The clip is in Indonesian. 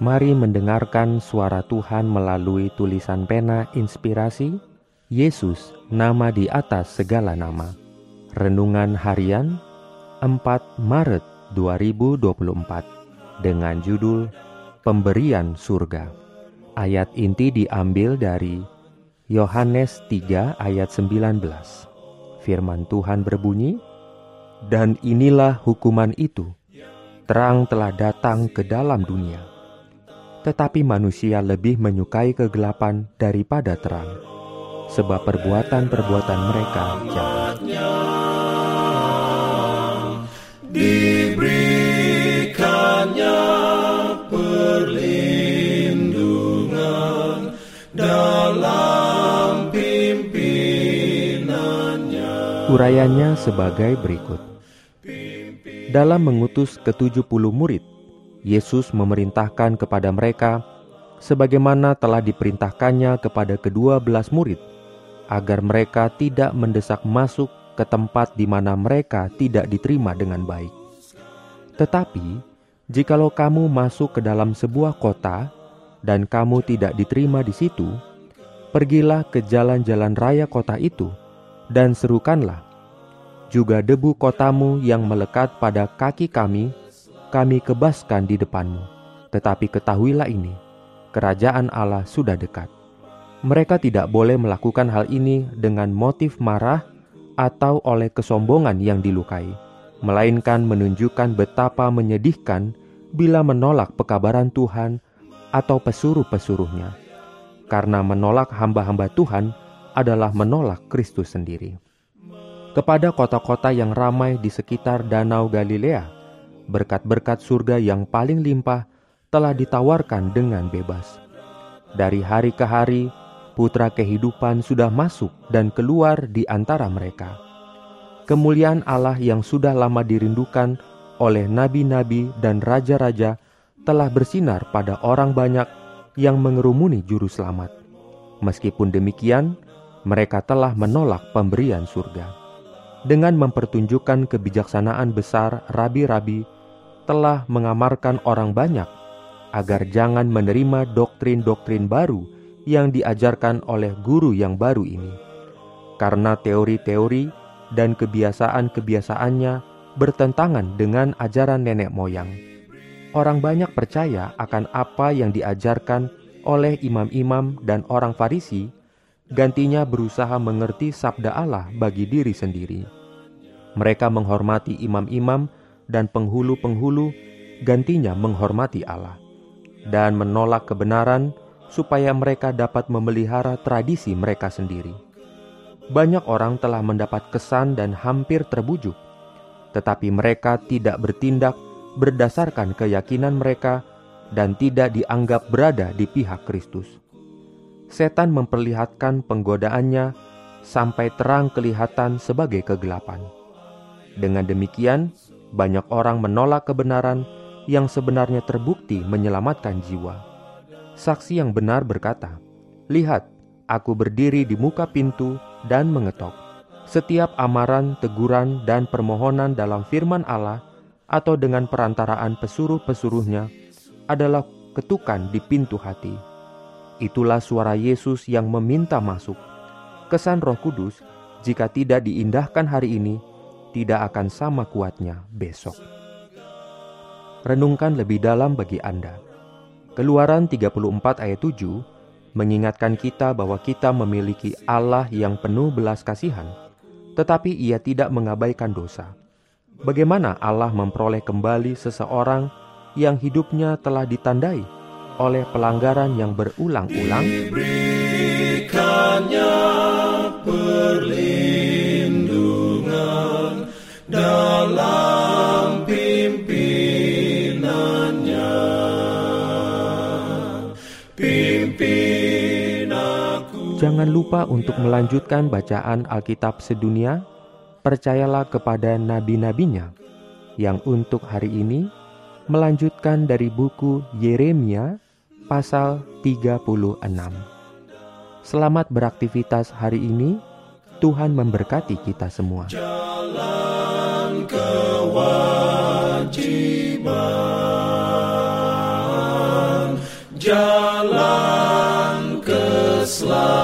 Mari mendengarkan suara Tuhan melalui tulisan pena inspirasi Yesus, nama di atas segala nama. Renungan harian 4 Maret 2024 dengan judul Pemberian Surga. Ayat inti diambil dari Yohanes 3 ayat 19. Firman Tuhan berbunyi, "Dan inilah hukuman itu: terang telah datang ke dalam dunia, tetapi manusia lebih menyukai kegelapan daripada terang, sebab perbuatan-perbuatan mereka jahat. Diberikannya perlindungan dalam pimpinannya. Urayanya sebagai berikut. Dalam mengutus ketujuh puluh murid, Yesus memerintahkan kepada mereka sebagaimana telah diperintahkannya kepada kedua belas murid, agar mereka tidak mendesak masuk ke tempat di mana mereka tidak diterima dengan baik. Tetapi, jikalau kamu masuk ke dalam sebuah kota dan kamu tidak diterima di situ, pergilah ke jalan-jalan raya kota itu dan serukanlah, juga debu kotamu yang melekat pada kaki kami kami kebaskan di depanmu. Tetapi ketahuilah ini, kerajaan Allah sudah dekat. Mereka tidak boleh melakukan hal ini dengan motif marah atau oleh kesombongan yang dilukai, melainkan menunjukkan betapa menyedihkan bila menolak pekabaran Tuhan atau pesuruh-pesuruhnya. Karena menolak hamba-hamba Tuhan adalah menolak Kristus sendiri. Kepada kota-kota yang ramai di sekitar Danau Galilea, berkat-berkat surga yang paling limpah telah ditawarkan dengan bebas. Dari hari ke hari, putra kehidupan sudah masuk dan keluar di antara mereka. Kemuliaan Allah yang sudah lama dirindukan oleh nabi-nabi dan raja-raja telah bersinar pada orang banyak yang mengerumuni juru selamat. Meskipun demikian, mereka telah menolak pemberian surga. Dengan mempertunjukkan kebijaksanaan besar rabi-rabi telah mengamarkan orang banyak agar jangan menerima doktrin-doktrin baru yang diajarkan oleh guru yang baru ini. Karena teori-teori dan kebiasaan-kebiasaannya bertentangan dengan ajaran nenek moyang. Orang banyak percaya akan apa yang diajarkan oleh imam-imam dan orang Farisi, gantinya berusaha mengerti sabda Allah bagi diri sendiri. Mereka menghormati imam-imam dan penghulu-penghulu gantinya menghormati Allah dan menolak kebenaran supaya mereka dapat memelihara tradisi mereka sendiri. Banyak orang telah mendapat kesan dan hampir terbujuk, tetapi mereka tidak bertindak berdasarkan keyakinan mereka dan tidak dianggap berada di pihak Kristus. Setan memperlihatkan penggodaannya sampai terang kelihatan sebagai kegelapan. Dengan demikian, banyak orang menolak kebenaran yang sebenarnya terbukti menyelamatkan jiwa. Saksi yang benar berkata, "Lihat, aku berdiri di muka pintu dan mengetok. Setiap amaran, teguran, dan permohonan dalam firman Allah atau dengan perantaraan pesuruh-pesuruhnya adalah ketukan di pintu hati. Itulah suara Yesus yang meminta masuk. Kesan Roh Kudus, jika tidak diindahkan hari ini, tidak akan sama kuatnya besok. Renungkan lebih dalam bagi Anda. Keluaran 34 ayat 7 mengingatkan kita bahwa kita memiliki Allah yang penuh belas kasihan, tetapi ia tidak mengabaikan dosa. Bagaimana Allah memperoleh kembali seseorang yang hidupnya telah ditandai oleh pelanggaran yang berulang-ulang? dalam pimpinannya. Pimpin aku. Jangan lupa untuk melanjutkan bacaan Alkitab sedunia. Percayalah kepada nabi-nabinya yang untuk hari ini melanjutkan dari buku Yeremia pasal 36. Selamat beraktivitas hari ini. Tuhan memberkati kita semua. Jalan kewajiban, jalan keselamatan.